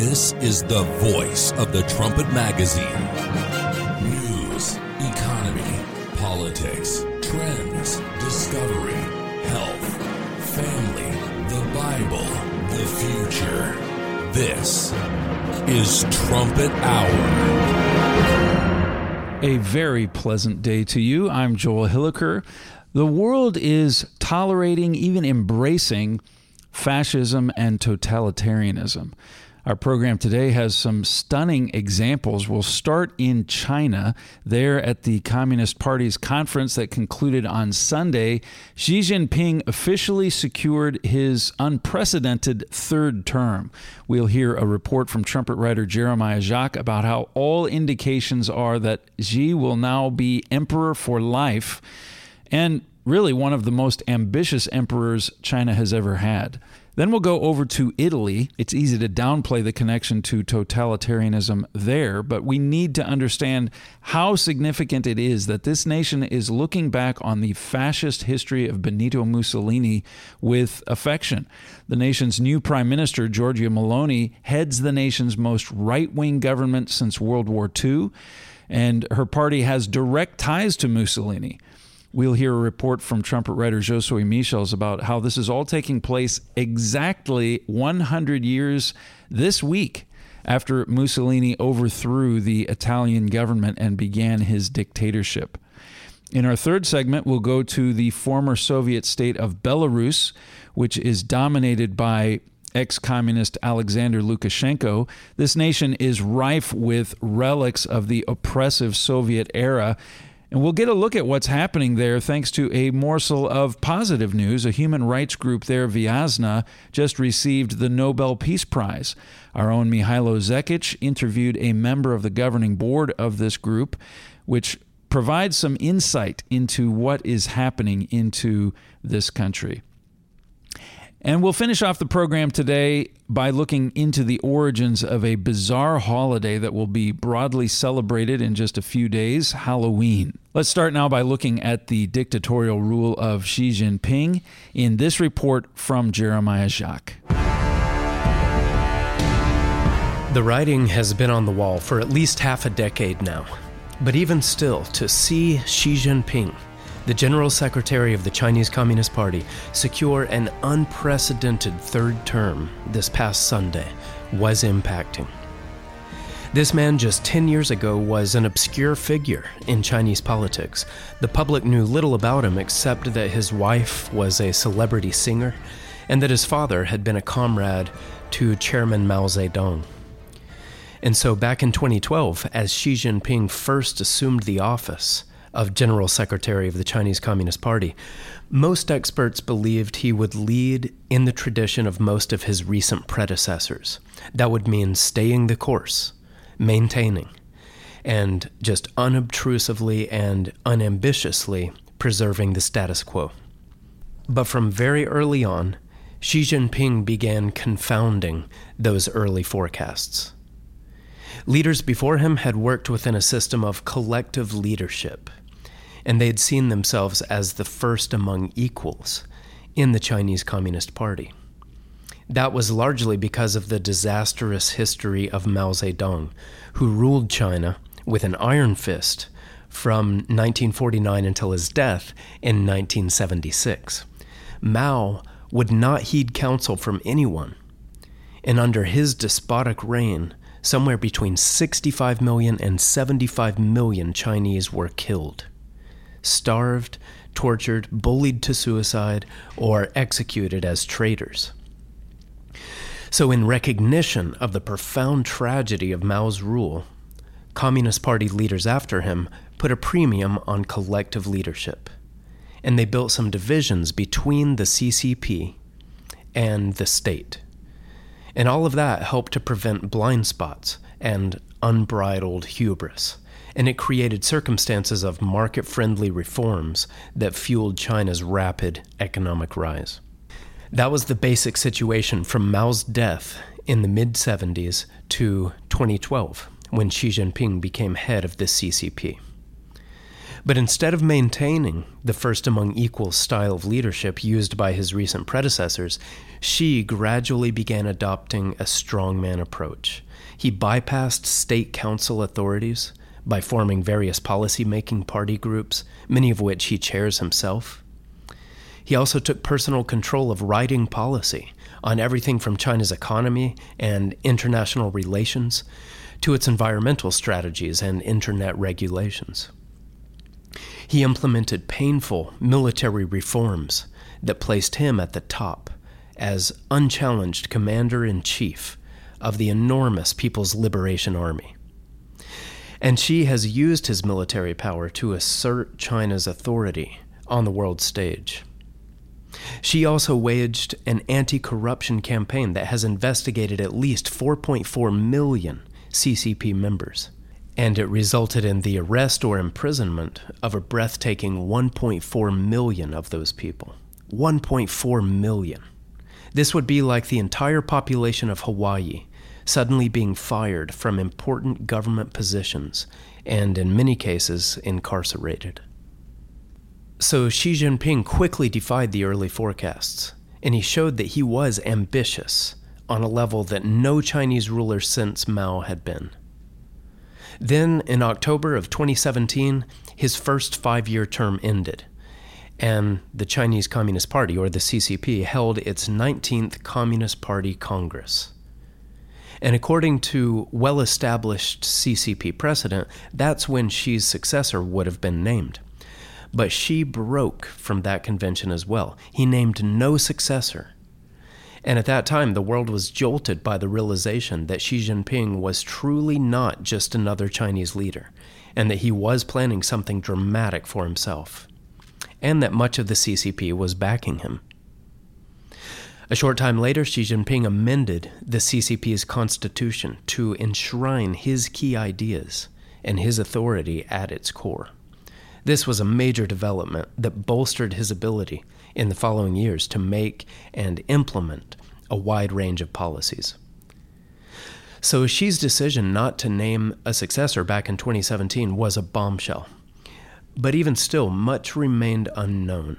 This is the voice of the Trumpet Magazine. News, economy, politics, trends, discovery, health, family, the Bible, the future. This is Trumpet Hour. A very pleasant day to you. I'm Joel Hilliker. The world is tolerating, even embracing, fascism and totalitarianism. Our program today has some stunning examples. We'll start in China. There at the Communist Party's conference that concluded on Sunday, Xi Jinping officially secured his unprecedented third term. We'll hear a report from trumpet writer Jeremiah Jacques about how all indications are that Xi will now be emperor for life and really one of the most ambitious emperors China has ever had. Then we'll go over to Italy. It's easy to downplay the connection to totalitarianism there, but we need to understand how significant it is that this nation is looking back on the fascist history of Benito Mussolini with affection. The nation's new prime minister, Giorgia Meloni, heads the nation's most right wing government since World War II, and her party has direct ties to Mussolini. We'll hear a report from trumpet writer Josue Michels about how this is all taking place exactly 100 years this week after Mussolini overthrew the Italian government and began his dictatorship. In our third segment, we'll go to the former Soviet state of Belarus, which is dominated by ex communist Alexander Lukashenko. This nation is rife with relics of the oppressive Soviet era and we'll get a look at what's happening there thanks to a morsel of positive news. A human rights group there, Viasna, just received the Nobel Peace Prize. Our own Mihailo Zekic interviewed a member of the governing board of this group, which provides some insight into what is happening into this country. And we'll finish off the program today by looking into the origins of a bizarre holiday that will be broadly celebrated in just a few days Halloween. Let's start now by looking at the dictatorial rule of Xi Jinping in this report from Jeremiah Jacques. The writing has been on the wall for at least half a decade now. But even still, to see Xi Jinping the General Secretary of the Chinese Communist Party, secure an unprecedented third term this past Sunday was impacting. This man just 10 years ago was an obscure figure in Chinese politics. The public knew little about him except that his wife was a celebrity singer and that his father had been a comrade to Chairman Mao Zedong. And so back in 2012, as Xi Jinping first assumed the office, of General Secretary of the Chinese Communist Party, most experts believed he would lead in the tradition of most of his recent predecessors. That would mean staying the course, maintaining, and just unobtrusively and unambitiously preserving the status quo. But from very early on, Xi Jinping began confounding those early forecasts. Leaders before him had worked within a system of collective leadership and they had seen themselves as the first among equals in the Chinese Communist Party. That was largely because of the disastrous history of Mao Zedong, who ruled China with an iron fist from 1949 until his death in 1976. Mao would not heed counsel from anyone, and under his despotic reign, somewhere between 65 million and 75 million Chinese were killed starved, tortured, bullied to suicide, or executed as traitors. So, in recognition of the profound tragedy of Mao's rule, Communist Party leaders after him put a premium on collective leadership. And they built some divisions between the CCP and the state. And all of that helped to prevent blind spots and unbridled hubris and it created circumstances of market friendly reforms that fueled China's rapid economic rise. That was the basic situation from Mao's death in the mid 70s to 2012, when Xi Jinping became head of the CCP. But instead of maintaining the first among equals style of leadership used by his recent predecessors, Xi gradually began adopting a strongman approach. He bypassed state council authorities by forming various policy making party groups, many of which he chairs himself. He also took personal control of writing policy on everything from China's economy and international relations to its environmental strategies and internet regulations. He implemented painful military reforms that placed him at the top as unchallenged commander in chief of the enormous People's Liberation Army. And Xi has used his military power to assert China's authority on the world stage. Xi also waged an anti corruption campaign that has investigated at least 4.4 million CCP members and it resulted in the arrest or imprisonment of a breathtaking 1.4 million of those people. 1.4 million. This would be like the entire population of Hawaii suddenly being fired from important government positions and, in many cases, incarcerated. So Xi Jinping quickly defied the early forecasts, and he showed that he was ambitious on a level that no Chinese ruler since Mao had been. Then, in October of 2017, his first five year term ended, and the Chinese Communist Party, or the CCP, held its 19th Communist Party Congress. And according to well established CCP precedent, that's when Xi's successor would have been named. But Xi broke from that convention as well. He named no successor and at that time, the world was jolted by the realization that Xi Jinping was truly not just another Chinese leader, and that he was planning something dramatic for himself, and that much of the CCP was backing him. A short time later, Xi Jinping amended the CCP's constitution to enshrine his key ideas and his authority at its core. This was a major development that bolstered his ability in the following years to make and implement a wide range of policies. So Xi's decision not to name a successor back in 2017 was a bombshell. But even still, much remained unknown.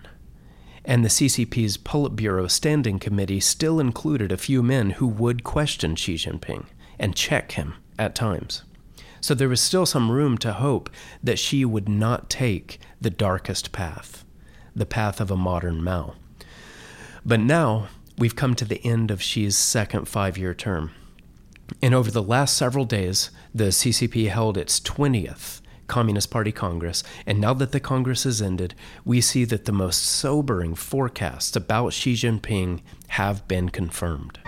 And the CCP's Politburo Standing Committee still included a few men who would question Xi Jinping and check him at times. So there was still some room to hope that Xi would not take the darkest path the path of a modern Mao. But now we've come to the end of Xi's second five year term. And over the last several days, the CCP held its 20th Communist Party Congress, and now that the Congress has ended, we see that the most sobering forecasts about Xi Jinping have been confirmed.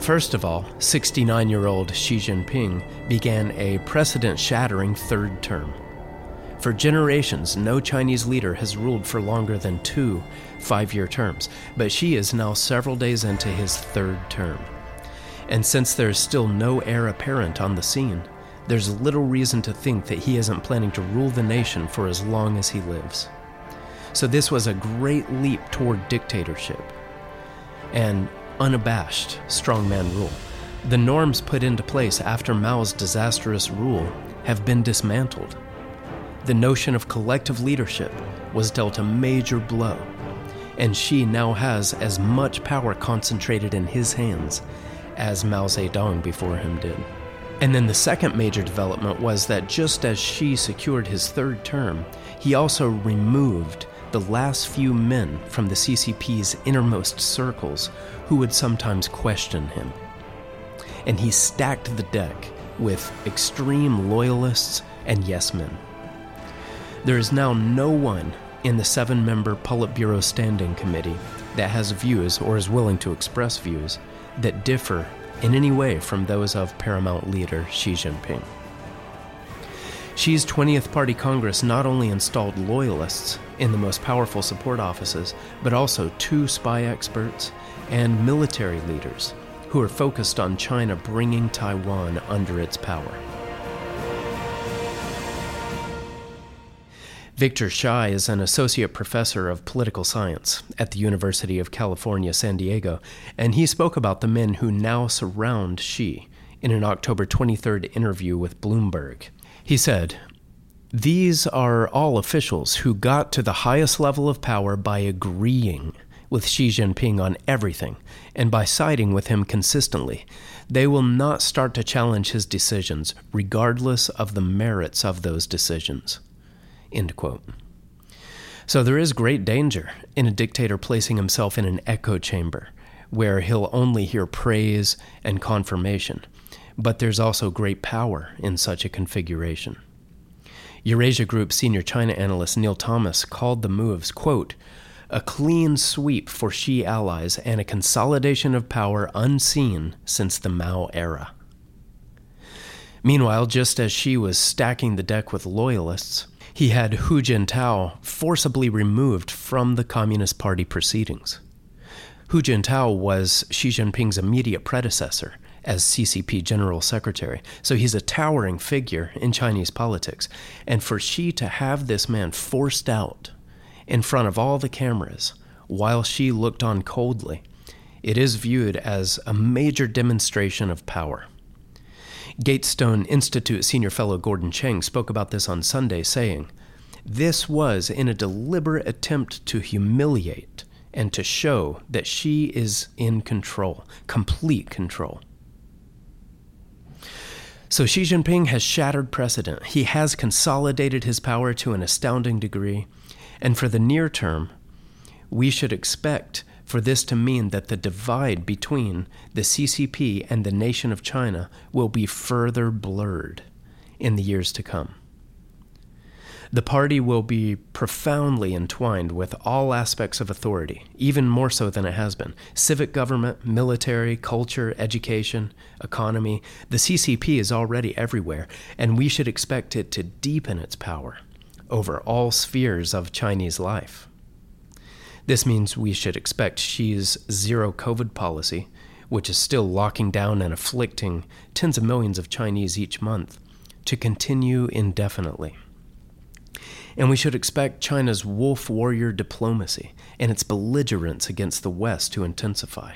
First of all, 69 year old Xi Jinping began a precedent shattering third term. For generations, no Chinese leader has ruled for longer than two five year terms, but Xi is now several days into his third term. And since there's still no heir apparent on the scene, there's little reason to think that he isn't planning to rule the nation for as long as he lives. So, this was a great leap toward dictatorship and unabashed strongman rule. The norms put into place after Mao's disastrous rule have been dismantled the notion of collective leadership was dealt a major blow, and Xi now has as much power concentrated in his hands as Mao Zedong before him did. And then the second major development was that just as Xi secured his third term, he also removed the last few men from the CCP's innermost circles who would sometimes question him. And he stacked the deck with extreme loyalists and yes men. There is now no one in the seven member Politburo Standing Committee that has views or is willing to express views that differ in any way from those of paramount leader Xi Jinping. Xi's 20th Party Congress not only installed loyalists in the most powerful support offices, but also two spy experts and military leaders who are focused on China bringing Taiwan under its power. Victor Shih is an associate professor of political science at the University of California, San Diego, and he spoke about the men who now surround Xi in an October 23rd interview with Bloomberg. He said, These are all officials who got to the highest level of power by agreeing with Xi Jinping on everything and by siding with him consistently. They will not start to challenge his decisions, regardless of the merits of those decisions. End quote. So there is great danger in a dictator placing himself in an echo chamber where he'll only hear praise and confirmation. But there's also great power in such a configuration. Eurasia Group senior China analyst Neil Thomas called the moves, quote, a clean sweep for Xi allies and a consolidation of power unseen since the Mao era. Meanwhile, just as Xi was stacking the deck with loyalists, he had Hu Jintao forcibly removed from the Communist Party proceedings. Hu Jintao was Xi Jinping's immediate predecessor as CCP General Secretary, so he's a towering figure in Chinese politics. And for Xi to have this man forced out in front of all the cameras while Xi looked on coldly, it is viewed as a major demonstration of power. Gatestone Institute senior fellow Gordon Chang spoke about this on Sunday, saying, This was in a deliberate attempt to humiliate and to show that Xi is in control, complete control. So Xi Jinping has shattered precedent. He has consolidated his power to an astounding degree. And for the near term, we should expect for this to mean that the divide between the CCP and the nation of China will be further blurred in the years to come. The party will be profoundly entwined with all aspects of authority, even more so than it has been civic government, military, culture, education, economy. The CCP is already everywhere, and we should expect it to deepen its power over all spheres of Chinese life. This means we should expect Xi's zero COVID policy, which is still locking down and afflicting tens of millions of Chinese each month, to continue indefinitely. And we should expect China's wolf warrior diplomacy and its belligerence against the West to intensify.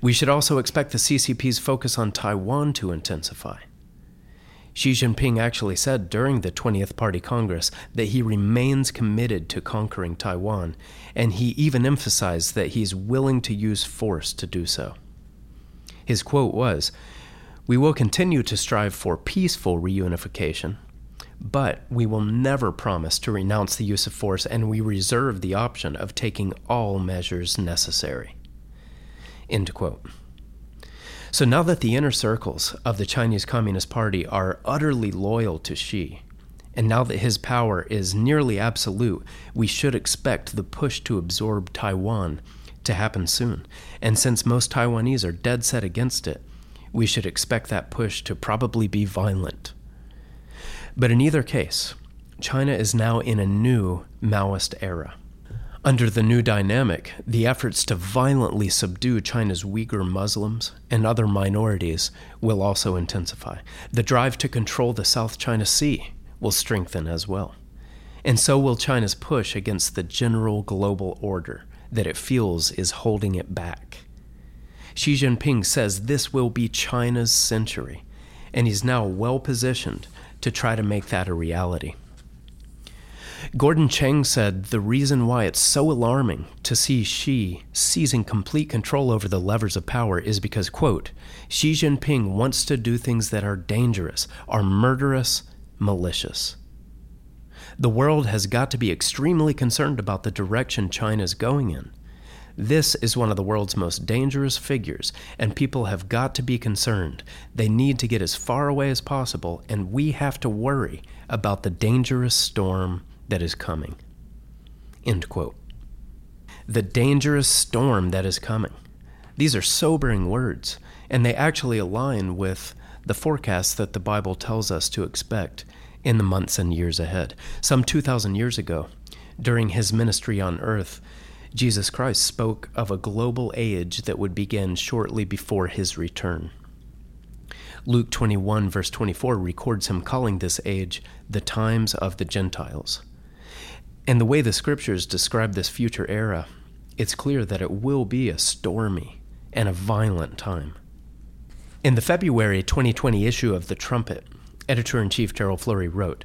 We should also expect the CCP's focus on Taiwan to intensify. Xi Jinping actually said during the 20th Party Congress that he remains committed to conquering Taiwan, and he even emphasized that he's willing to use force to do so. His quote was We will continue to strive for peaceful reunification, but we will never promise to renounce the use of force, and we reserve the option of taking all measures necessary. End quote. So now that the inner circles of the Chinese Communist Party are utterly loyal to Xi, and now that his power is nearly absolute, we should expect the push to absorb Taiwan to happen soon. And since most Taiwanese are dead set against it, we should expect that push to probably be violent. But in either case, China is now in a new Maoist era. Under the new dynamic, the efforts to violently subdue China's Uyghur Muslims and other minorities will also intensify. The drive to control the South China Sea will strengthen as well. And so will China's push against the general global order that it feels is holding it back. Xi Jinping says this will be China's century, and he's now well positioned to try to make that a reality. Gordon Chang said the reason why it's so alarming to see Xi seizing complete control over the levers of power is because, quote, Xi Jinping wants to do things that are dangerous, are murderous, malicious. The world has got to be extremely concerned about the direction China is going in. This is one of the world's most dangerous figures, and people have got to be concerned. They need to get as far away as possible, and we have to worry about the dangerous storm that is coming. End quote. The dangerous storm that is coming. These are sobering words, and they actually align with the forecasts that the Bible tells us to expect in the months and years ahead. Some 2,000 years ago, during his ministry on earth, Jesus Christ spoke of a global age that would begin shortly before his return. Luke 21, verse 24, records him calling this age the times of the Gentiles. And the way the scriptures describe this future era, it's clear that it will be a stormy and a violent time. In the February 2020 issue of The Trumpet, Editor in chief Gerald Flurry wrote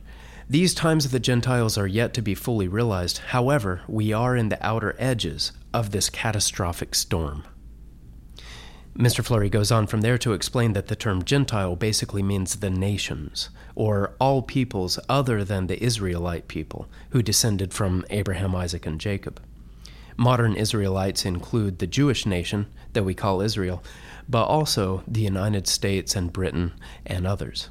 These times of the Gentiles are yet to be fully realized. However, we are in the outer edges of this catastrophic storm. Mr. Flurry goes on from there to explain that the term Gentile basically means the nations, or all peoples other than the Israelite people, who descended from Abraham, Isaac, and Jacob. Modern Israelites include the Jewish nation that we call Israel, but also the United States and Britain and others.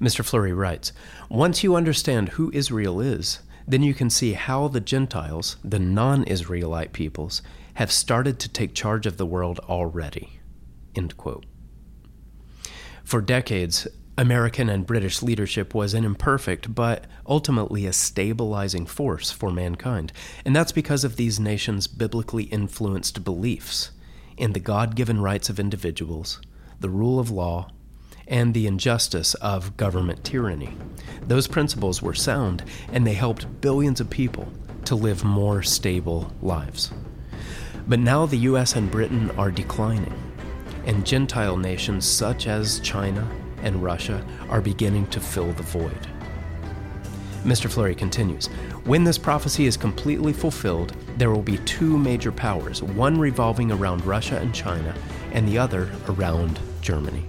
Mr. Flurry writes Once you understand who Israel is, then you can see how the Gentiles, the non Israelite peoples, have started to take charge of the world already. For decades, American and British leadership was an imperfect but ultimately a stabilizing force for mankind, and that's because of these nations' biblically influenced beliefs in the God given rights of individuals, the rule of law, and the injustice of government tyranny. Those principles were sound, and they helped billions of people to live more stable lives. But now the US and Britain are declining, and Gentile nations such as China, and Russia are beginning to fill the void. Mr. Flurry continues When this prophecy is completely fulfilled, there will be two major powers, one revolving around Russia and China, and the other around Germany.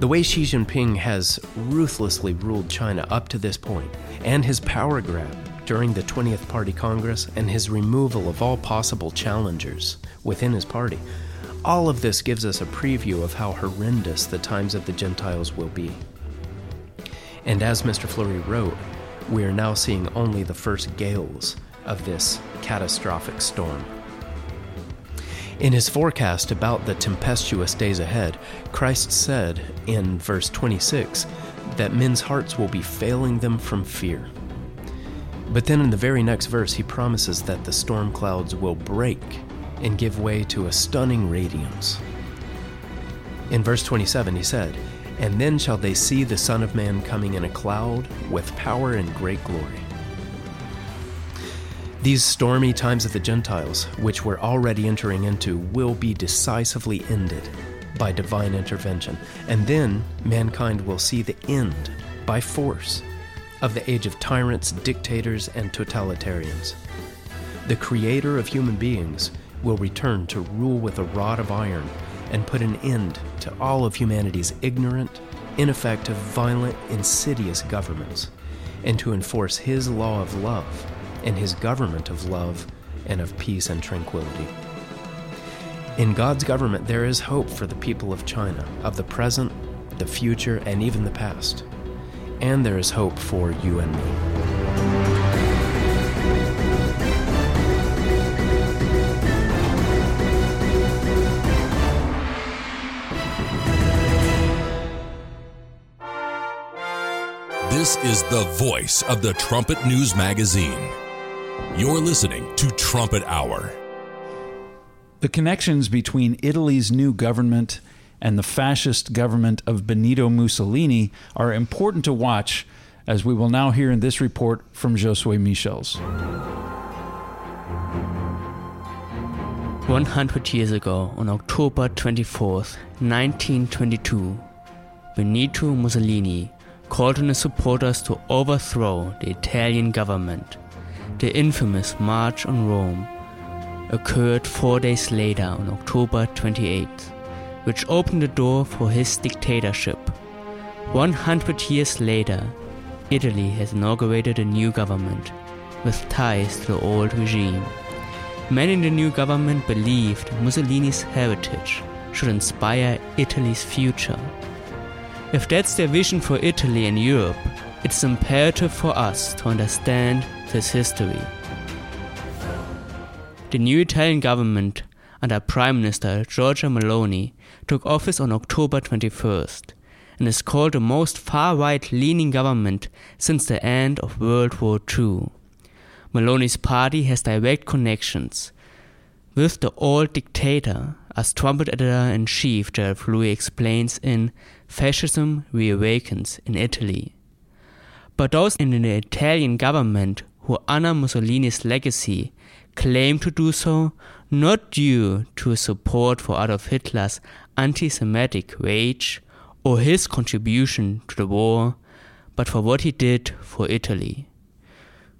The way Xi Jinping has ruthlessly ruled China up to this point, and his power grab during the 20th Party Congress, and his removal of all possible challengers within his party, all of this gives us a preview of how horrendous the times of the Gentiles will be. And as Mr. Flurry wrote, we are now seeing only the first gales of this catastrophic storm. In his forecast about the tempestuous days ahead, Christ said in verse 26 that men's hearts will be failing them from fear. But then in the very next verse, he promises that the storm clouds will break and give way to a stunning radiance. In verse 27, he said, And then shall they see the Son of Man coming in a cloud with power and great glory. These stormy times of the Gentiles, which we're already entering into, will be decisively ended by divine intervention, and then mankind will see the end, by force, of the age of tyrants, dictators, and totalitarians. The creator of human beings will return to rule with a rod of iron and put an end to all of humanity's ignorant, ineffective, violent, insidious governments, and to enforce his law of love and his government of love and of peace and tranquility. In God's government, there is hope for the people of China, of the present, the future, and even the past. And there is hope for you and me. This is the voice of the Trumpet News Magazine. You're listening to Trumpet Hour. The connections between Italy's new government and the fascist government of Benito Mussolini are important to watch, as we will now hear in this report from Josue Michels. 100 years ago, on October 24th, 1922, Benito Mussolini called on his supporters to overthrow the Italian government. The infamous March on Rome occurred four days later on October 28th, which opened the door for his dictatorship. 100 years later, Italy has inaugurated a new government with ties to the old regime. Many in the new government believed Mussolini's heritage should inspire Italy's future. If that's their vision for Italy and Europe, it's imperative for us to understand this history. The new Italian government under Prime Minister Giorgia Meloni took office on October 21st and is called the most far right leaning government since the end of World War II. Meloni's party has direct connections with the old dictator, as trumpet editor in chief Gerald Flurry explains in Fascism Reawakens in Italy. But those in the Italian government who honor Mussolini's legacy claim to do so not due to support for Adolf Hitler's anti Semitic rage or his contribution to the war, but for what he did for Italy.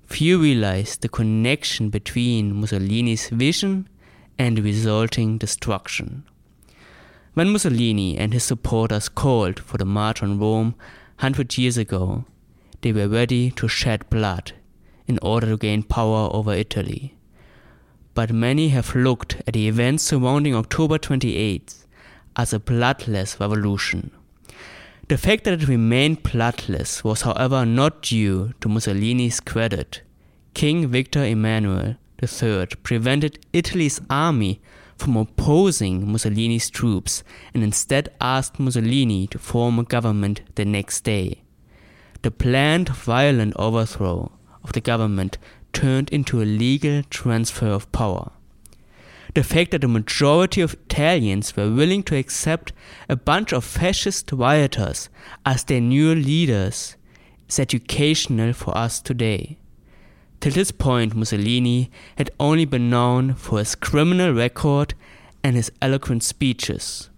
Few realize the connection between Mussolini's vision and the resulting destruction. When Mussolini and his supporters called for the march on Rome 100 years ago, they were ready to shed blood in order to gain power over Italy. But many have looked at the events surrounding October 28th as a bloodless revolution. The fact that it remained bloodless was, however, not due to Mussolini's credit. King Victor Emmanuel III prevented Italy's army from opposing Mussolini's troops and instead asked Mussolini to form a government the next day. The planned violent overthrow of the government turned into a legal transfer of power the fact that the majority of Italians were willing to accept a bunch of fascist rioters as their new leaders is educational for us today. Till this point, Mussolini had only been known for his criminal record and his eloquent speeches.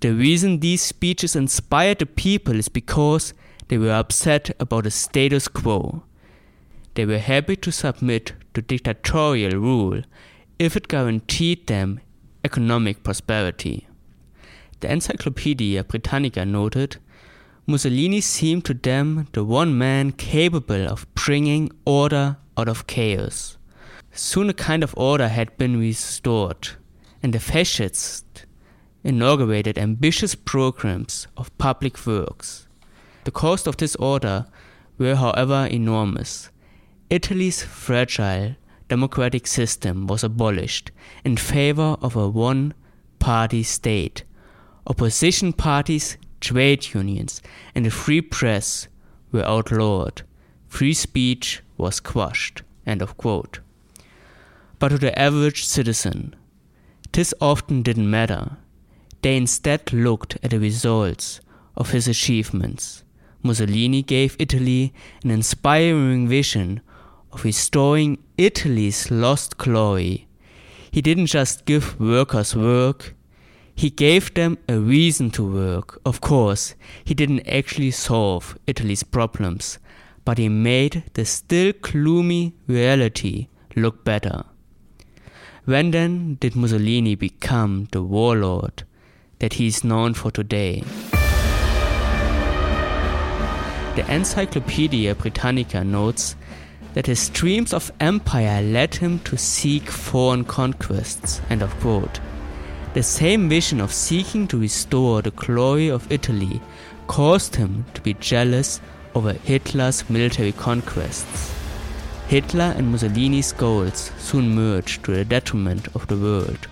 The reason these speeches inspired the people is because they were upset about the status quo. They were happy to submit to dictatorial rule if it guaranteed them economic prosperity. The Encyclopedia Britannica noted Mussolini seemed to them the one man capable of bringing order out of chaos. Soon a kind of order had been restored, and the fascists inaugurated ambitious programs of public works. The cost of this order were, however, enormous. Italy's fragile democratic system was abolished in favor of a one party state. Opposition parties, trade unions, and the free press were outlawed. Free speech was quashed. End of quote. But to the average citizen, this often didn't matter. They instead looked at the results of his achievements. Mussolini gave Italy an inspiring vision of restoring Italy's lost glory. He didn't just give workers work, he gave them a reason to work. Of course, he didn't actually solve Italy's problems, but he made the still gloomy reality look better. When then did Mussolini become the warlord that he is known for today? The Encyclopedia Britannica notes that his dreams of empire led him to seek foreign conquests. The same vision of seeking to restore the glory of Italy caused him to be jealous over Hitler's military conquests. Hitler and Mussolini's goals soon merged to the detriment of the world.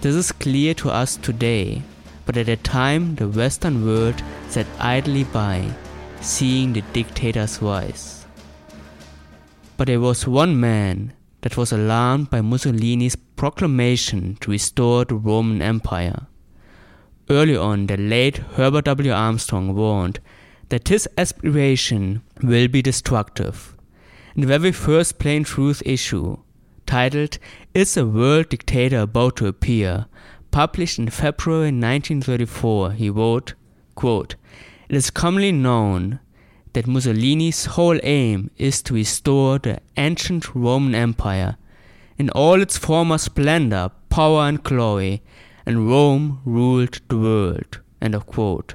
This is clear to us today, but at the time the Western world sat idly by, seeing the dictator's rise. But there was one man that was alarmed by Mussolini's proclamation to restore the Roman Empire. Early on, the late Herbert W. Armstrong warned that his aspiration will be destructive. In the very first Plain Truth issue, titled Is a World Dictator About to Appear, published in February 1934, he wrote, quote, It is commonly known that Mussolini's whole aim is to restore the ancient Roman Empire in all its former splendor, power, and glory, and Rome ruled the world. End of quote.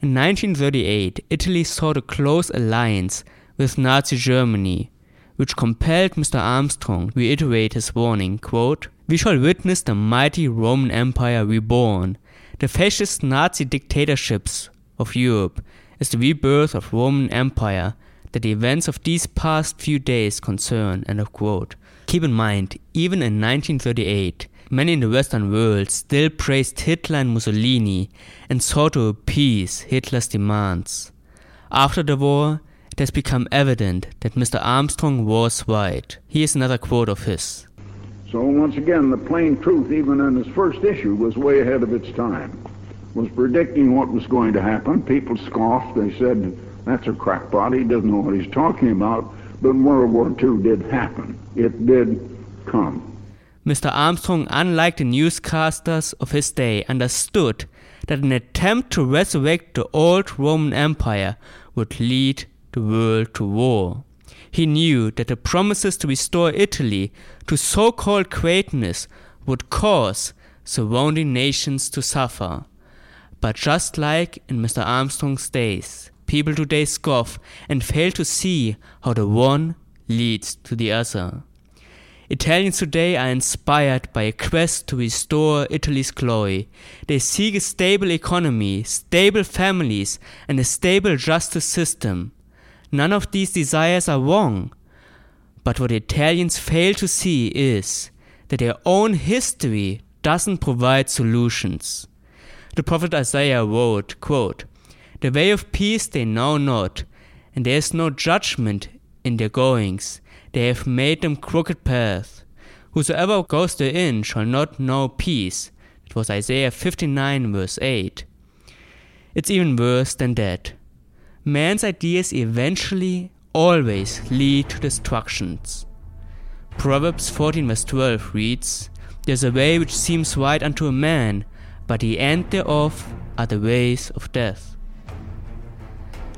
In 1938, Italy sought a close alliance with Nazi Germany, which compelled Mr. Armstrong to reiterate his warning, quote, We shall witness the mighty Roman Empire reborn. The fascist Nazi dictatorships of Europe is the rebirth of Roman Empire that the events of these past few days concern. End of quote. Keep in mind, even in 1938, many in the Western world still praised Hitler and Mussolini and sought to appease Hitler's demands. After the war, it has become evident that Mr. Armstrong was right. Here's another quote of his. So, once again, the plain truth, even in his first issue, was way ahead of its time was predicting what was going to happen. People scoffed. They said, that's a crackpot. He doesn't know what he's talking about. But World War II did happen. It did come. Mr. Armstrong, unlike the newscasters of his day, understood that an attempt to resurrect the old Roman Empire would lead the world to war. He knew that the promises to restore Italy to so called greatness would cause surrounding nations to suffer. But just like in Mr. Armstrong's days, people today scoff and fail to see how the one leads to the other. Italians today are inspired by a quest to restore Italy's glory. They seek a stable economy, stable families, and a stable justice system. None of these desires are wrong. But what Italians fail to see is that their own history doesn't provide solutions. The prophet Isaiah wrote, quote, The way of peace they know not, and there is no judgment in their goings. They have made them crooked paths. Whosoever goes therein shall not know peace. It was Isaiah 59, verse 8. It's even worse than that. Man's ideas eventually always lead to destructions. Proverbs 14, verse 12 reads, There's a way which seems right unto a man, but the end thereof are the ways of death.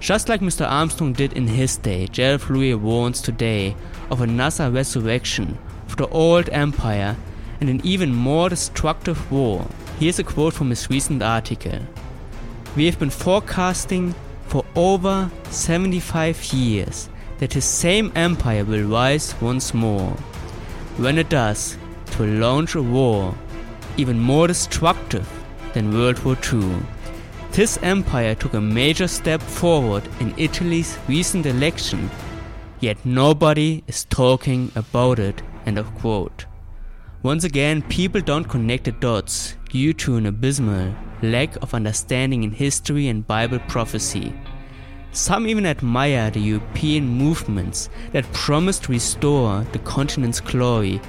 Just like Mr. Armstrong did in his day, Gerald Flurry warns today of another resurrection of the old empire and an even more destructive war. Here's a quote from his recent article. We have been forecasting for over 75 years that his same empire will rise once more. When it does, will launch a war even more destructive than World War II. This empire took a major step forward in Italy's recent election, yet nobody is talking about it. End of quote. Once again, people don't connect the dots due to an abysmal lack of understanding in history and Bible prophecy. Some even admire the European movements that promise to restore the continent's glory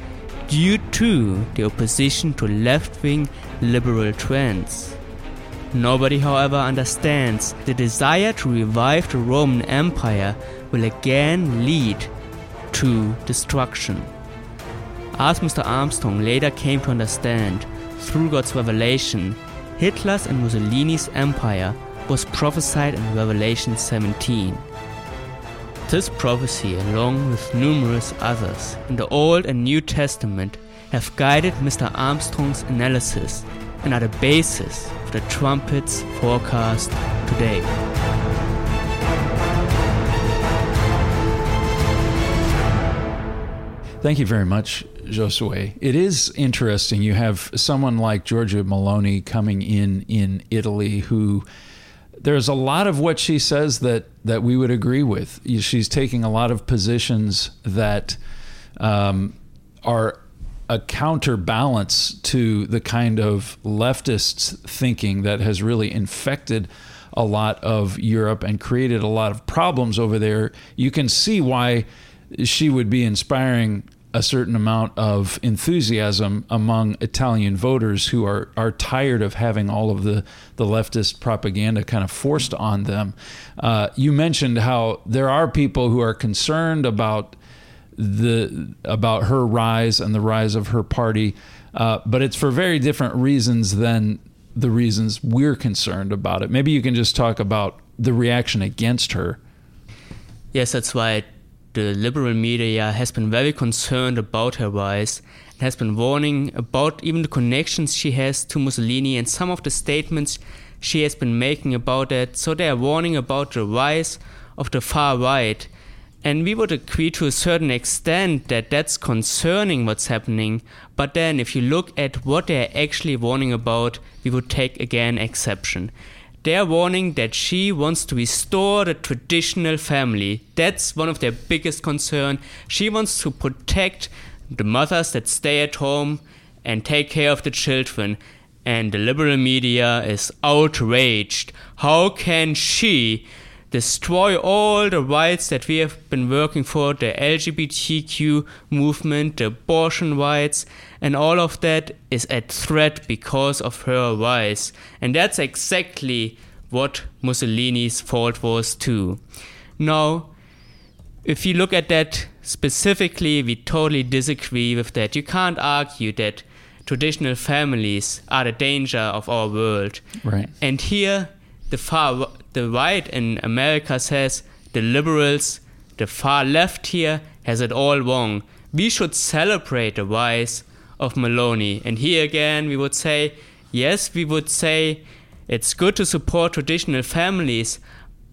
due to the opposition to left wing liberal trends. Nobody, however, understands the desire to revive the Roman Empire will again lead to destruction. As Mr. Armstrong later came to understand, through God's revelation, Hitler's and Mussolini's empire was prophesied in Revelation 17. This prophecy, along with numerous others in the Old and New Testament, have guided Mr. Armstrong's analysis and are the basis of the trumpet's forecast today. Thank you very much, Josue. It is interesting. You have someone like Giorgia Meloni coming in in Italy who there's a lot of what she says that that we would agree with. She's taking a lot of positions that um, are a counterbalance to the kind of leftist thinking that has really infected a lot of Europe and created a lot of problems over there. You can see why she would be inspiring a certain amount of enthusiasm among Italian voters who are, are tired of having all of the, the leftist propaganda kind of forced on them. Uh, you mentioned how there are people who are concerned about the about her rise and the rise of her party, uh, but it's for very different reasons than the reasons we're concerned about it. Maybe you can just talk about the reaction against her. Yes, that's right the liberal media has been very concerned about her rise and has been warning about even the connections she has to Mussolini and some of the statements she has been making about that. So they are warning about the rise of the far right. And we would agree to a certain extent that that's concerning what's happening. But then, if you look at what they're actually warning about, we would take again exception. They're warning that she wants to restore the traditional family. That's one of their biggest concern. She wants to protect the mothers that stay at home and take care of the children. And the liberal media is outraged. How can she destroy all the rights that we have been working for the LGBTQ movement, the abortion rights, and all of that is at threat because of her rise. And that's exactly what Mussolini's fault was too. Now, if you look at that specifically, we totally disagree with that. You can't argue that traditional families are the danger of our world. Right. And here, the far the right in America says the liberals, the far left here has it all wrong. We should celebrate the rise of Meloni. And here again, we would say, yes, we would say it's good to support traditional families,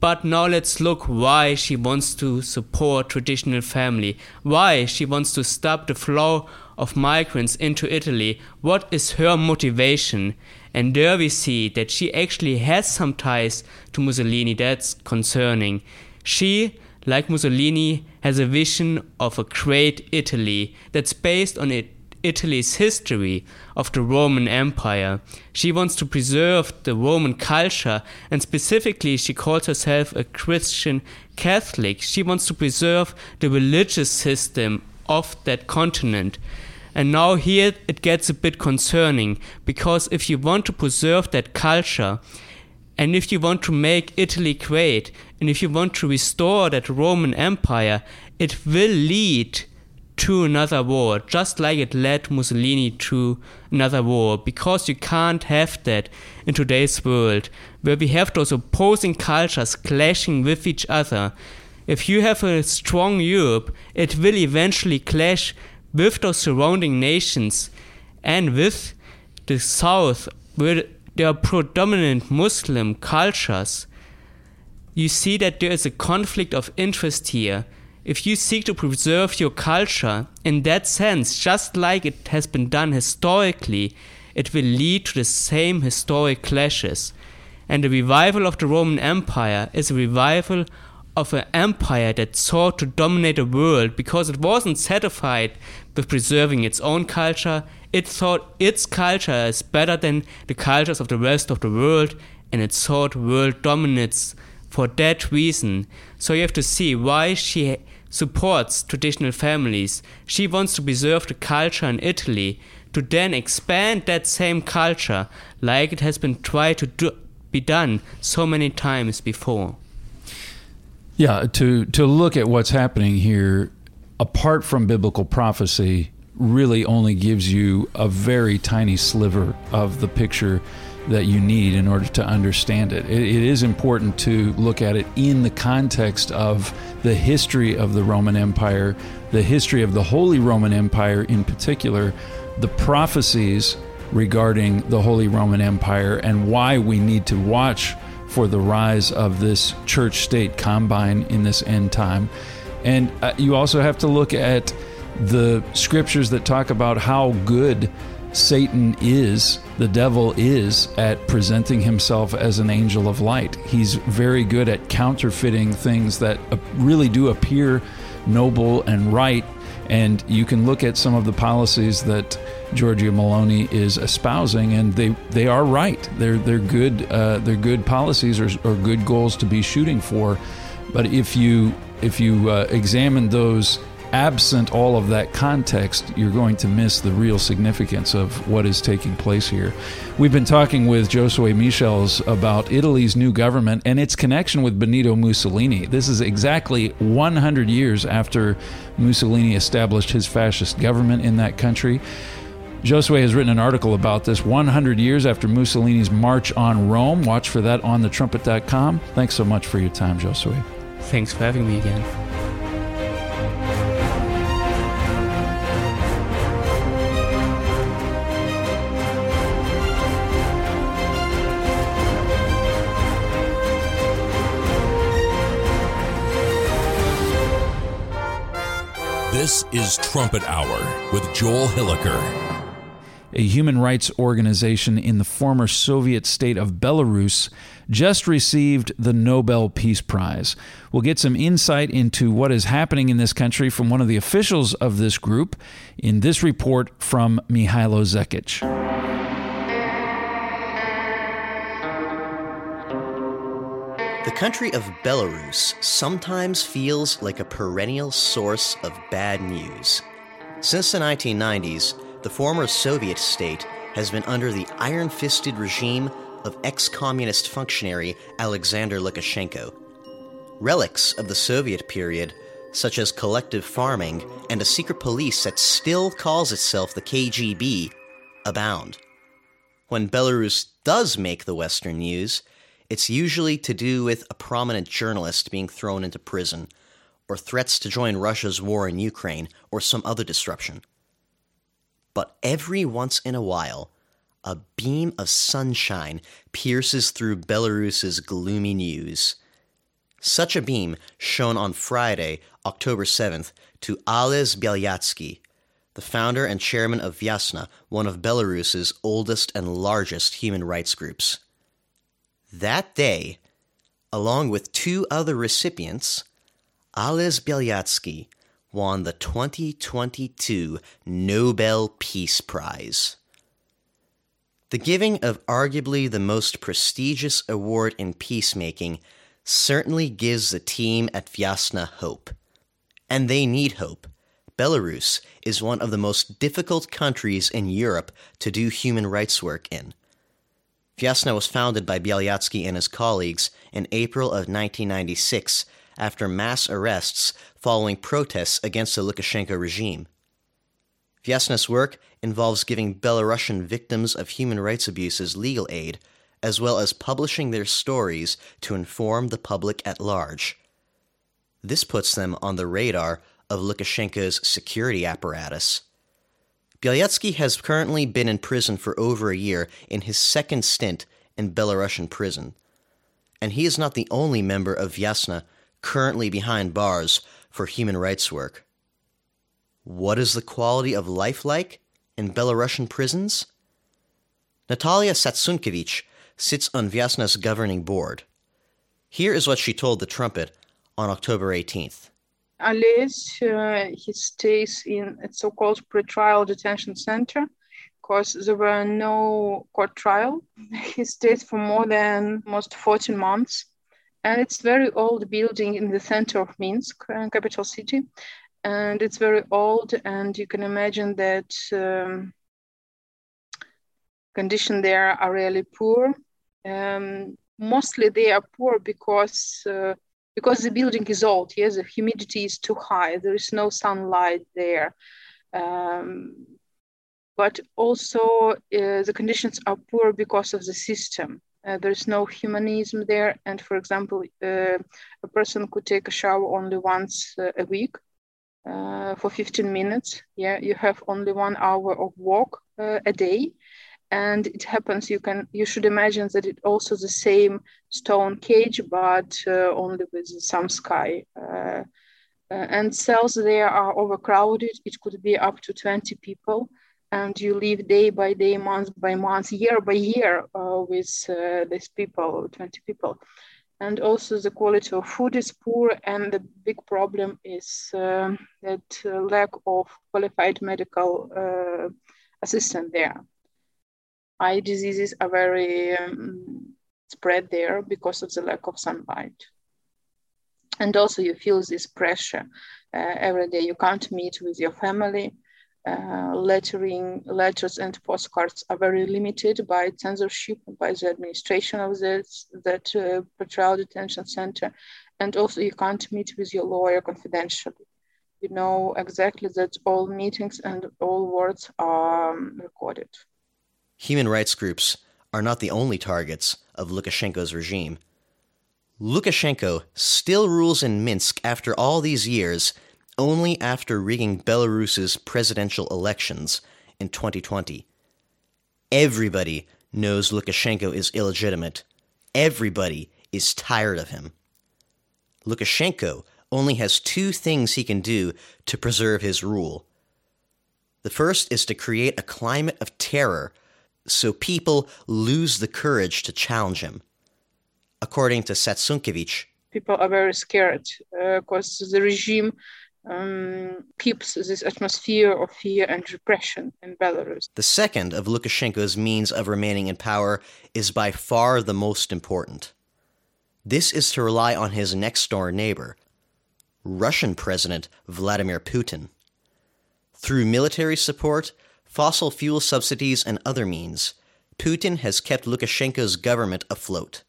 but now let's look why she wants to support traditional family, why she wants to stop the flow of migrants into Italy. What is her motivation? And there we see that she actually has some ties to Mussolini. That's concerning. She, like Mussolini, has a vision of a great Italy that's based on it Italy's history of the Roman Empire. She wants to preserve the Roman culture, and specifically, she calls herself a Christian Catholic. She wants to preserve the religious system of that continent. And now, here it gets a bit concerning because if you want to preserve that culture, and if you want to make Italy great, and if you want to restore that Roman Empire, it will lead to another war, just like it led Mussolini to another war, because you can't have that in today's world, where we have those opposing cultures clashing with each other. If you have a strong Europe, it will eventually clash with those surrounding nations and with the South, where there are predominant Muslim cultures. You see that there is a conflict of interest here if you seek to preserve your culture in that sense, just like it has been done historically, it will lead to the same historic clashes. And the revival of the Roman Empire is a revival of an empire that sought to dominate the world because it wasn't satisfied with preserving its own culture. It thought its culture is better than the cultures of the rest of the world, and it sought world dominance for that reason. So you have to see why she supports traditional families. She wants to preserve the culture in Italy to then expand that same culture like it has been tried to do, be done so many times before. Yeah, to to look at what's happening here apart from biblical prophecy really only gives you a very tiny sliver of the picture that you need in order to understand it. it. It is important to look at it in the context of the history of the Roman Empire, the history of the Holy Roman Empire in particular, the prophecies regarding the Holy Roman Empire, and why we need to watch for the rise of this church state combine in this end time. And uh, you also have to look at the scriptures that talk about how good Satan is, the devil is, at presenting himself as an angel of light. He's very good at counterfeiting things that really do appear noble and right. And you can look at some of the policies that Giorgia Meloni is espousing, and they, they are right. They're they're good uh, they're good policies or, or good goals to be shooting for. But if you if you uh, examine those absent all of that context, you're going to miss the real significance of what is taking place here. We've been talking with Josue Michels about Italy's new government and its connection with Benito Mussolini. This is exactly 100 years after Mussolini established his fascist government in that country. Josue has written an article about this 100 years after Mussolini's march on Rome. Watch for that on thetrumpet.com. Thanks so much for your time, Josue. Thanks for having me again. This is Trumpet Hour with Joel Hilliker. A human rights organization in the former Soviet state of Belarus just received the Nobel Peace Prize. We'll get some insight into what is happening in this country from one of the officials of this group in this report from Mihailo Zekic. The country of Belarus sometimes feels like a perennial source of bad news. Since the 1990s, the former Soviet state has been under the iron fisted regime of ex communist functionary Alexander Lukashenko. Relics of the Soviet period, such as collective farming and a secret police that still calls itself the KGB, abound. When Belarus does make the Western news, it's usually to do with a prominent journalist being thrown into prison, or threats to join Russia's war in Ukraine, or some other disruption. But every once in a while, a beam of sunshine pierces through Belarus's gloomy news. Such a beam shone on Friday, October 7th, to Ales Belyatsky, the founder and chairman of Vyasna, one of Belarus's oldest and largest human rights groups. That day, along with two other recipients, Ales Belyatsky won the 2022 Nobel Peace Prize. The giving of arguably the most prestigious award in peacemaking certainly gives the team at Vyasna hope. And they need hope. Belarus is one of the most difficult countries in Europe to do human rights work in. Vyasna was founded by Belyatsky and his colleagues in April of 1996 after mass arrests following protests against the Lukashenko regime. Vyasna's work involves giving Belarusian victims of human rights abuses legal aid, as well as publishing their stories to inform the public at large. This puts them on the radar of Lukashenko's security apparatus. Belyatsky has currently been in prison for over a year in his second stint in Belarusian prison. And he is not the only member of Vyasna currently behind bars for human rights work. What is the quality of life like in Belarusian prisons? Natalia Satsunkevich sits on Vyasna's governing board. Here is what she told the trumpet on October 18th. Ales, uh, he stays in a so-called pretrial detention center because there were no court trial. He stayed for more than most 14 months. And it's very old building in the center of Minsk, uh, capital city. And it's very old, and you can imagine that um, conditions there are really poor. Um, mostly they are poor because uh, because the building is old yes the humidity is too high there is no sunlight there. Um, but also uh, the conditions are poor because of the system. Uh, there's no humanism there. And for example uh, a person could take a shower only once uh, a week uh, for 15 minutes. Yeah you have only one hour of walk uh, a day and it happens you can you should imagine that it also the same stone cage but uh, only with some sky uh, uh, and cells there are overcrowded. It could be up to 20 people and you live day by day month by month year by year uh, with uh, these people 20 people. And also the quality of food is poor and the big problem is um, that uh, lack of qualified medical assistant there eye diseases are very um, spread there because of the lack of sunlight. And also, you feel this pressure uh, every day. You can't meet with your family. Uh, lettering, letters, and postcards are very limited by censorship, by the administration of this, that uh, pretrial detention center. And also, you can't meet with your lawyer confidentially. You know exactly that all meetings and all words are um, recorded. Human rights groups are not the only targets of Lukashenko's regime. Lukashenko still rules in Minsk after all these years, only after rigging Belarus's presidential elections in 2020. Everybody knows Lukashenko is illegitimate. Everybody is tired of him. Lukashenko only has two things he can do to preserve his rule. The first is to create a climate of terror so people lose the courage to challenge him. According to Satsunkevich, people are very scared because uh, the regime um, keeps this atmosphere of fear and repression in Belarus. The second of Lukashenko's means of remaining in power is by far the most important. This is to rely on his next door neighbor, Russian President Vladimir Putin. Through military support, fossil fuel subsidies, and other means, Putin has kept Lukashenko's government afloat.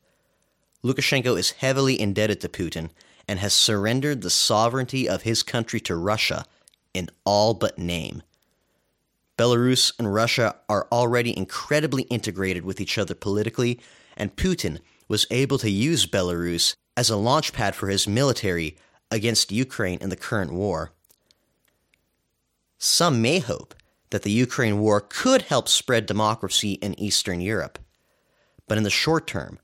Lukashenko is heavily indebted to Putin and has surrendered the sovereignty of his country to Russia in all but name. Belarus and Russia are already incredibly integrated with each other politically, and Putin was able to use Belarus as a launchpad for his military against Ukraine in the current war. Some may hope that the Ukraine war could help spread democracy in Eastern Europe. But in the short term,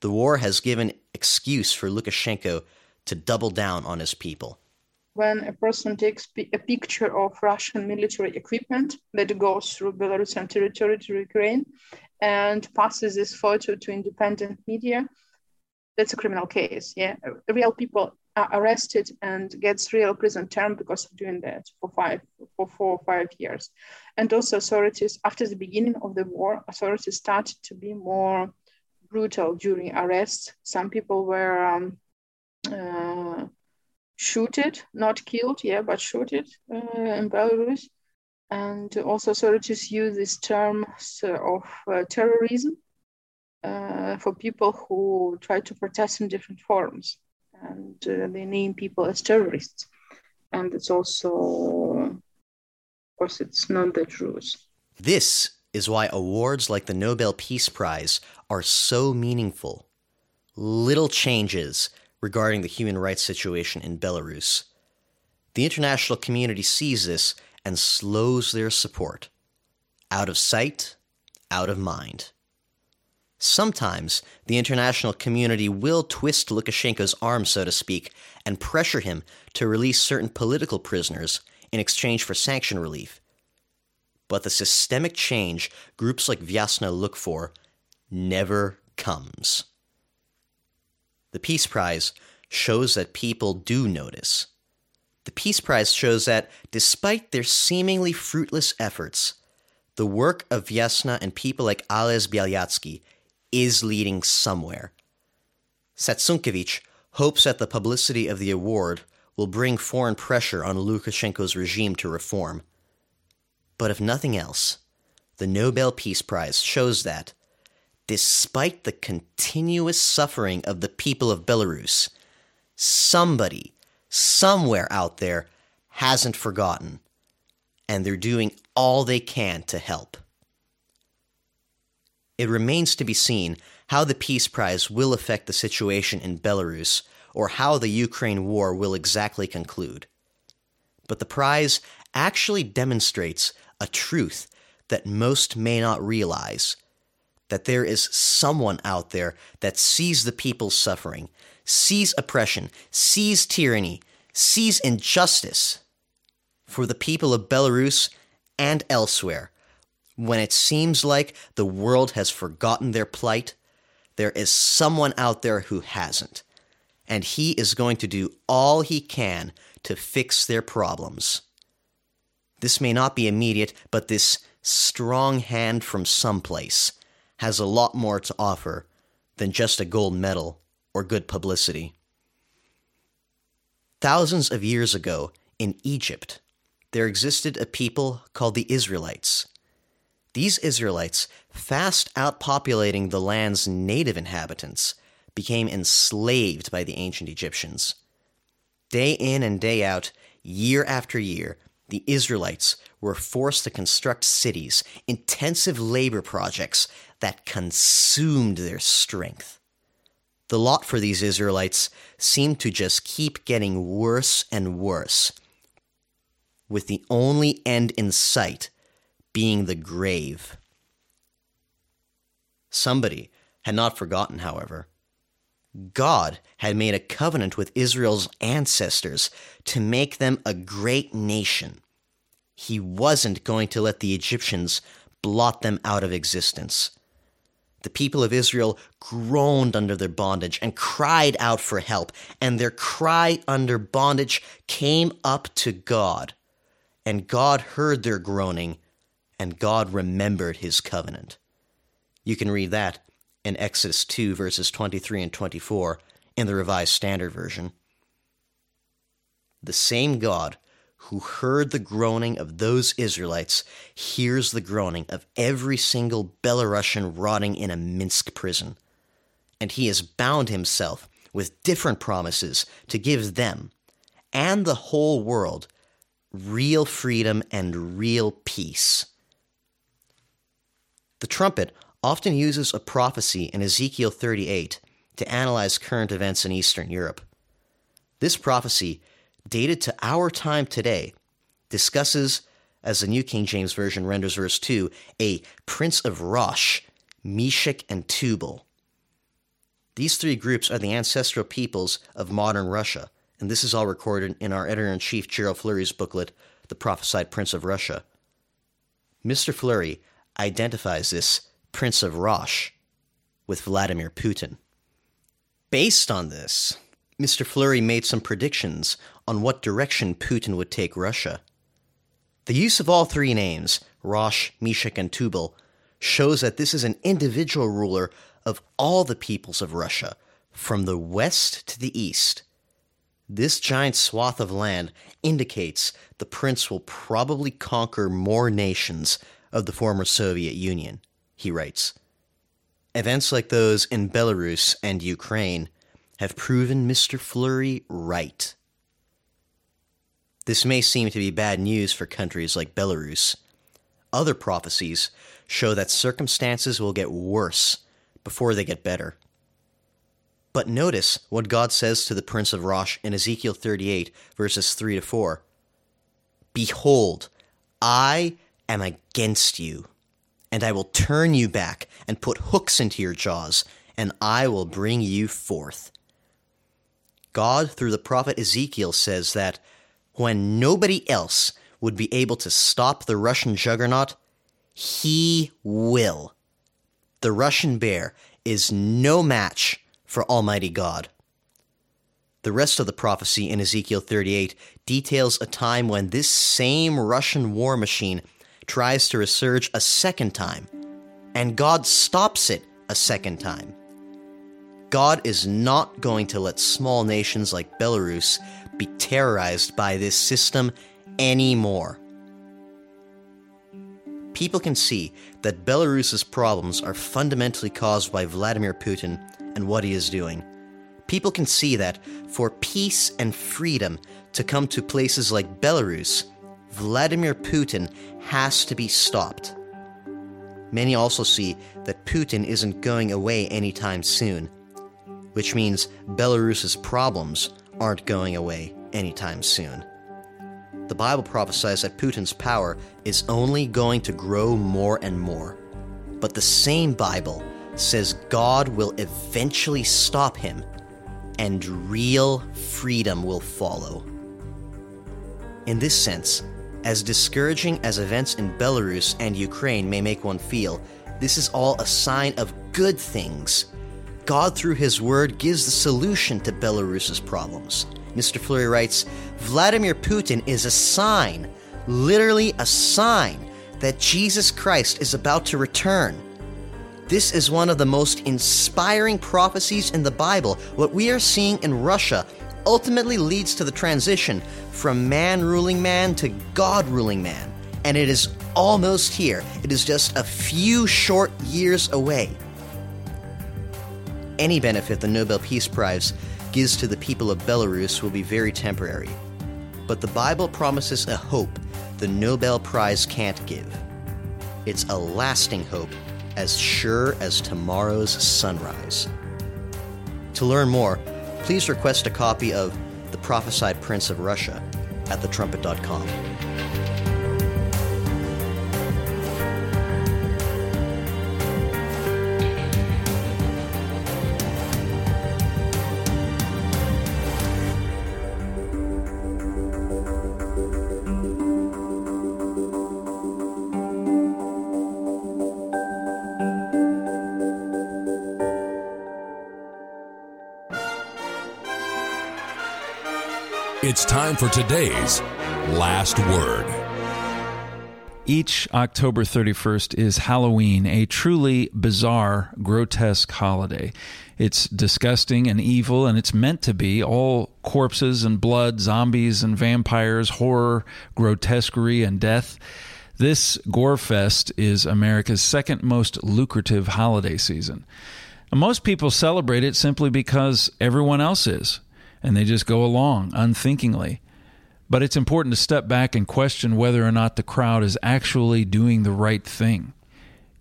the war has given excuse for Lukashenko to double down on his people when a person takes a picture of Russian military equipment that goes through Belarusian territory to Ukraine and passes this photo to independent media, that's a criminal case. Yeah, real people arrested and gets real prison term because of doing that for five, for four or five years. And also authorities, after the beginning of the war, authorities started to be more brutal during arrests. Some people were um, uh, shooted, not killed, yeah, but shooted uh, in Belarus. And also authorities use this term of uh, terrorism uh, for people who try to protest in different forms. And uh, they name people as terrorists. And it's also, of course, it's not the truth. This is why awards like the Nobel Peace Prize are so meaningful. Little changes regarding the human rights situation in Belarus. The international community sees this and slows their support. Out of sight, out of mind. Sometimes the international community will twist Lukashenko's arm, so to speak, and pressure him to release certain political prisoners in exchange for sanction relief. But the systemic change groups like Vyasna look for never comes. The Peace Prize shows that people do notice. The Peace Prize shows that, despite their seemingly fruitless efforts, the work of Vyasna and people like Ales Belyatsky is leading somewhere. Satsunkevich hopes that the publicity of the award will bring foreign pressure on Lukashenko's regime to reform. But if nothing else, the Nobel Peace Prize shows that, despite the continuous suffering of the people of Belarus, somebody, somewhere out there, hasn't forgotten, and they're doing all they can to help. It remains to be seen how the Peace Prize will affect the situation in Belarus or how the Ukraine war will exactly conclude. But the prize actually demonstrates a truth that most may not realize that there is someone out there that sees the people's suffering, sees oppression, sees tyranny, sees injustice for the people of Belarus and elsewhere. When it seems like the world has forgotten their plight, there is someone out there who hasn't. And he is going to do all he can to fix their problems. This may not be immediate, but this strong hand from someplace has a lot more to offer than just a gold medal or good publicity. Thousands of years ago, in Egypt, there existed a people called the Israelites. These Israelites, fast outpopulating the land's native inhabitants, became enslaved by the ancient Egyptians. Day in and day out, year after year, the Israelites were forced to construct cities, intensive labor projects that consumed their strength. The lot for these Israelites seemed to just keep getting worse and worse, with the only end in sight being the grave. Somebody had not forgotten, however. God had made a covenant with Israel's ancestors to make them a great nation. He wasn't going to let the Egyptians blot them out of existence. The people of Israel groaned under their bondage and cried out for help, and their cry under bondage came up to God. And God heard their groaning, and God remembered his covenant. You can read that in Exodus 2, verses 23 and 24 in the Revised Standard Version. The same God who heard the groaning of those Israelites hears the groaning of every single Belarusian rotting in a Minsk prison. And he has bound himself with different promises to give them and the whole world real freedom and real peace. The trumpet often uses a prophecy in Ezekiel 38 to analyze current events in Eastern Europe. This prophecy, dated to our time today, discusses, as the New King James Version renders verse 2, a prince of Rosh, Meshech, and Tubal. These three groups are the ancestral peoples of modern Russia, and this is all recorded in our editor in chief Gerald Flurry's booklet, The Prophesied Prince of Russia. Mr. Flurry identifies this Prince of Rosh with Vladimir Putin. Based on this, Mr. Flurry made some predictions on what direction Putin would take Russia. The use of all three names, Rosh, Meshech, and Tubal, shows that this is an individual ruler of all the peoples of Russia, from the west to the east. This giant swath of land indicates the prince will probably conquer more nations of the former Soviet Union, he writes. Events like those in Belarus and Ukraine have proven Mr. Flurry right. This may seem to be bad news for countries like Belarus. Other prophecies show that circumstances will get worse before they get better. But notice what God says to the prince of Rosh in Ezekiel 38, verses 3 to 4. Behold, I am against you, and I will turn you back and put hooks into your jaws, and I will bring you forth. God, through the prophet Ezekiel, says that when nobody else would be able to stop the Russian juggernaut, he will. The Russian bear is no match for Almighty God. The rest of the prophecy in Ezekiel 38 details a time when this same Russian war machine tries to resurge a second time, and God stops it a second time. God is not going to let small nations like Belarus be terrorized by this system anymore. People can see that Belarus's problems are fundamentally caused by Vladimir Putin and what he is doing. People can see that for peace and freedom to come to places like Belarus, Vladimir Putin has to be stopped. Many also see that Putin isn't going away anytime soon, which means Belarus's problems aren't going away anytime soon. The Bible prophesies that Putin's power is only going to grow more and more. But the same Bible says God will eventually stop him and real freedom will follow. In this sense, as discouraging as events in Belarus and Ukraine may make one feel, this is all a sign of good things. God, through His Word, gives the solution to Belarus's problems. Mr. Flurry writes Vladimir Putin is a sign, literally a sign, that Jesus Christ is about to return. This is one of the most inspiring prophecies in the Bible. What we are seeing in Russia ultimately leads to the transition from man ruling man to God ruling man. And it is almost here. It is just a few short years away. Any benefit the Nobel Peace Prize gives to the people of Belarus will be very temporary. But the Bible promises a hope the Nobel Prize can't give. It's a lasting hope as sure as tomorrow's sunrise. To learn more, please request a copy of The Prophesied Prince of Russia at thetrumpet.com. for today's last word. Each October 31st is Halloween, a truly bizarre, grotesque holiday. It's disgusting and evil, and it's meant to be all corpses and blood, zombies and vampires, horror, grotesquerie, and death. This gore fest is America's second most lucrative holiday season. most people celebrate it simply because everyone else is and they just go along unthinkingly. But it's important to step back and question whether or not the crowd is actually doing the right thing.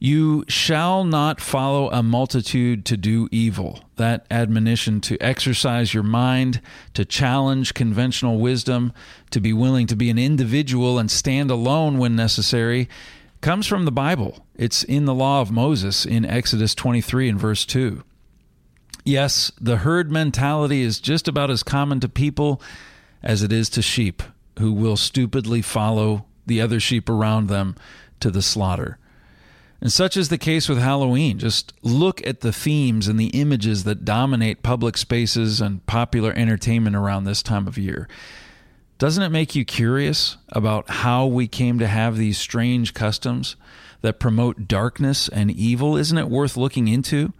You shall not follow a multitude to do evil. That admonition to exercise your mind, to challenge conventional wisdom, to be willing to be an individual and stand alone when necessary, comes from the Bible. It's in the law of Moses in Exodus 23 and verse 2. Yes, the herd mentality is just about as common to people as it is to sheep who will stupidly follow the other sheep around them to the slaughter. And such is the case with Halloween. Just look at the themes and the images that dominate public spaces and popular entertainment around this time of year. Doesn't it make you curious about how we came to have these strange customs that promote darkness and evil? Isn't it worth looking into?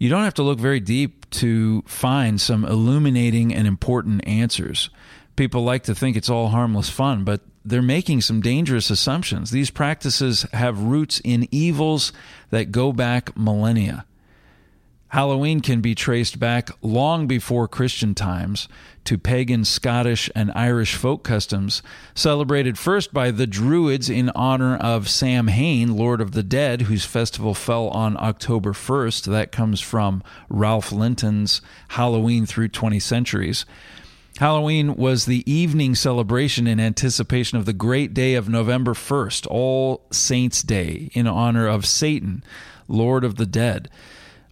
You don't have to look very deep to find some illuminating and important answers. People like to think it's all harmless fun, but they're making some dangerous assumptions. These practices have roots in evils that go back millennia. Halloween can be traced back long before Christian times to pagan Scottish and Irish folk customs, celebrated first by the Druids in honor of Samhain, Lord of the Dead, whose festival fell on October 1st. That comes from Ralph Linton's Halloween Through 20 Centuries. Halloween was the evening celebration in anticipation of the great day of November 1st, All Saints' Day, in honor of Satan, Lord of the Dead.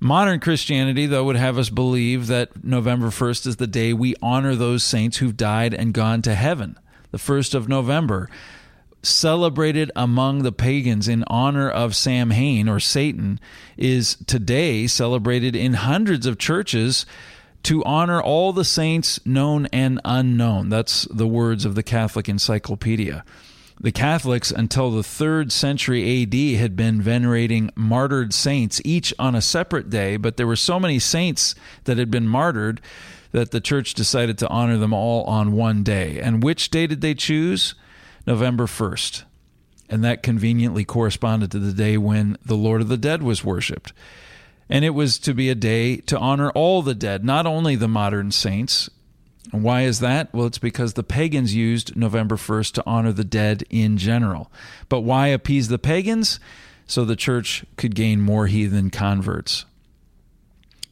Modern Christianity, though, would have us believe that November 1st is the day we honor those saints who've died and gone to heaven. The 1st of November, celebrated among the pagans in honor of Sam Samhain or Satan, is today celebrated in hundreds of churches to honor all the saints known and unknown. That's the words of the Catholic Encyclopedia. The Catholics, until the third century AD, had been venerating martyred saints, each on a separate day, but there were so many saints that had been martyred that the church decided to honor them all on one day. And which day did they choose? November 1st. And that conveniently corresponded to the day when the Lord of the Dead was worshiped. And it was to be a day to honor all the dead, not only the modern saints. Why is that? Well, it's because the pagans used November 1st to honor the dead in general. But why appease the pagans? So the church could gain more heathen converts.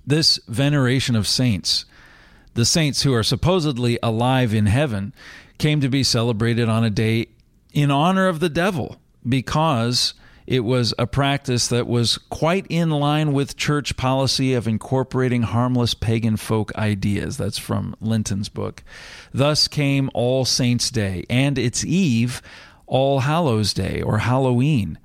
This veneration of saints, the saints who are supposedly alive in heaven, came to be celebrated on a day in honor of the devil because it was a practice that was quite in line with church policy of incorporating harmless pagan folk ideas. That's from Linton's book. Thus came All Saints' Day and its eve, All Hallows' Day or Halloween.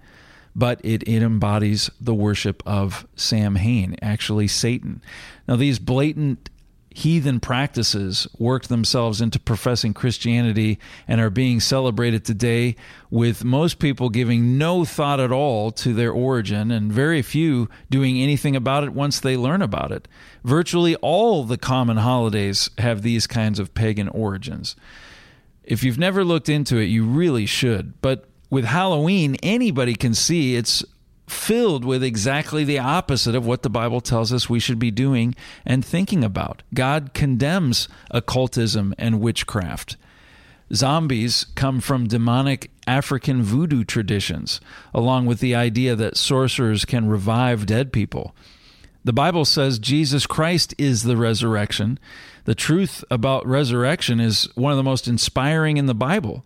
But it, it embodies the worship of Sam Samhain, actually Satan. Now, these blatant heathen practices worked themselves into professing Christianity and are being celebrated today, with most people giving no thought at all to their origin and very few doing anything about it once they learn about it. Virtually all the common holidays have these kinds of pagan origins. If you've never looked into it, you really should. But with Halloween, anybody can see it's filled with exactly the opposite of what the Bible tells us we should be doing and thinking about. God condemns occultism and witchcraft. Zombies come from demonic African voodoo traditions, along with the idea that sorcerers can revive dead people. The Bible says Jesus Christ is the resurrection. The truth about resurrection is one of the most inspiring in the Bible.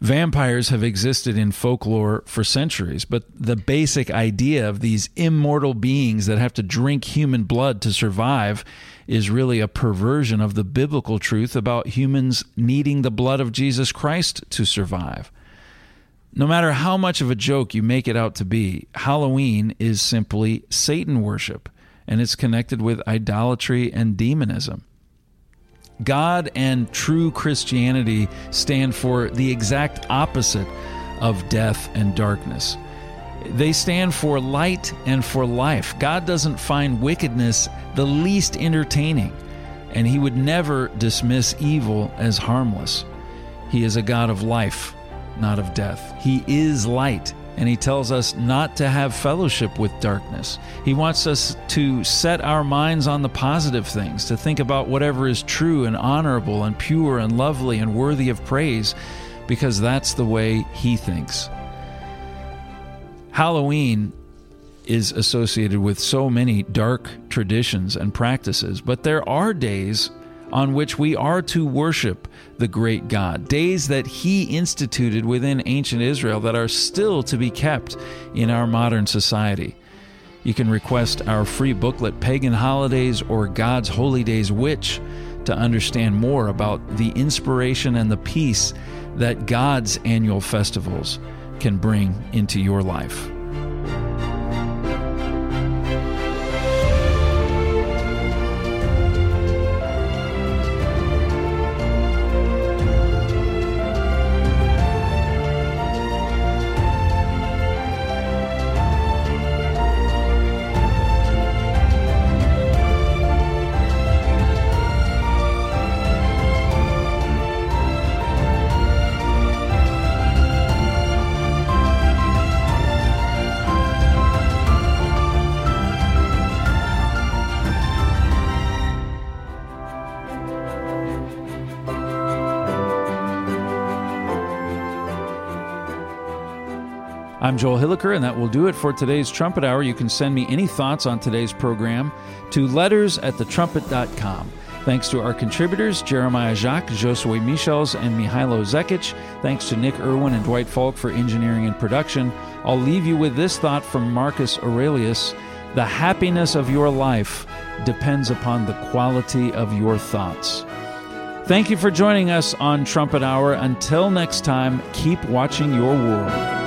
Vampires have existed in folklore for centuries, but the basic idea of these immortal beings that have to drink human blood to survive is really a perversion of the biblical truth about humans needing the blood of Jesus Christ to survive. No matter how much of a joke you make it out to be, Halloween is simply Satan worship, and it's connected with idolatry and demonism. God and true Christianity stand for the exact opposite of death and darkness. They stand for light and for life. God doesn't find wickedness the least entertaining, and He would never dismiss evil as harmless. He is a God of life, not of death. He is light, and he tells us not to have fellowship with darkness. He wants us to set our minds on the positive things, to think about whatever is true and honorable and pure and lovely and worthy of praise, because that's the way he thinks. Halloween is associated with so many dark traditions and practices, but there are days on which we are to worship the great God, days that He instituted within ancient Israel that are still to be kept in our modern society. You can request our free booklet, Pagan Holidays or God's Holy Days Which, to understand more about the inspiration and the peace that God's annual festivals can bring into your life. I'm Joel Hilliker, and that will do it for today's Trumpet Hour. You can send me any thoughts on today's program to letters at thetrumpet.com. Thanks to our contributors, Jeremiah Jacques, Josue Michels, and Mihailo Zekic. Thanks to Nick Irwin and Dwight Falk for engineering and production. I'll leave you with this thought from Marcus Aurelius The happiness of your life depends upon the quality of your thoughts. Thank you for joining us on Trumpet Hour. Until next time, keep watching your world.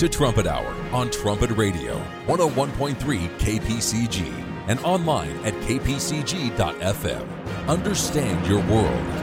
to Trumpet Hour on Trumpet Radio, 101.3 KPCG, and online at kpcg.fm. Understand your world.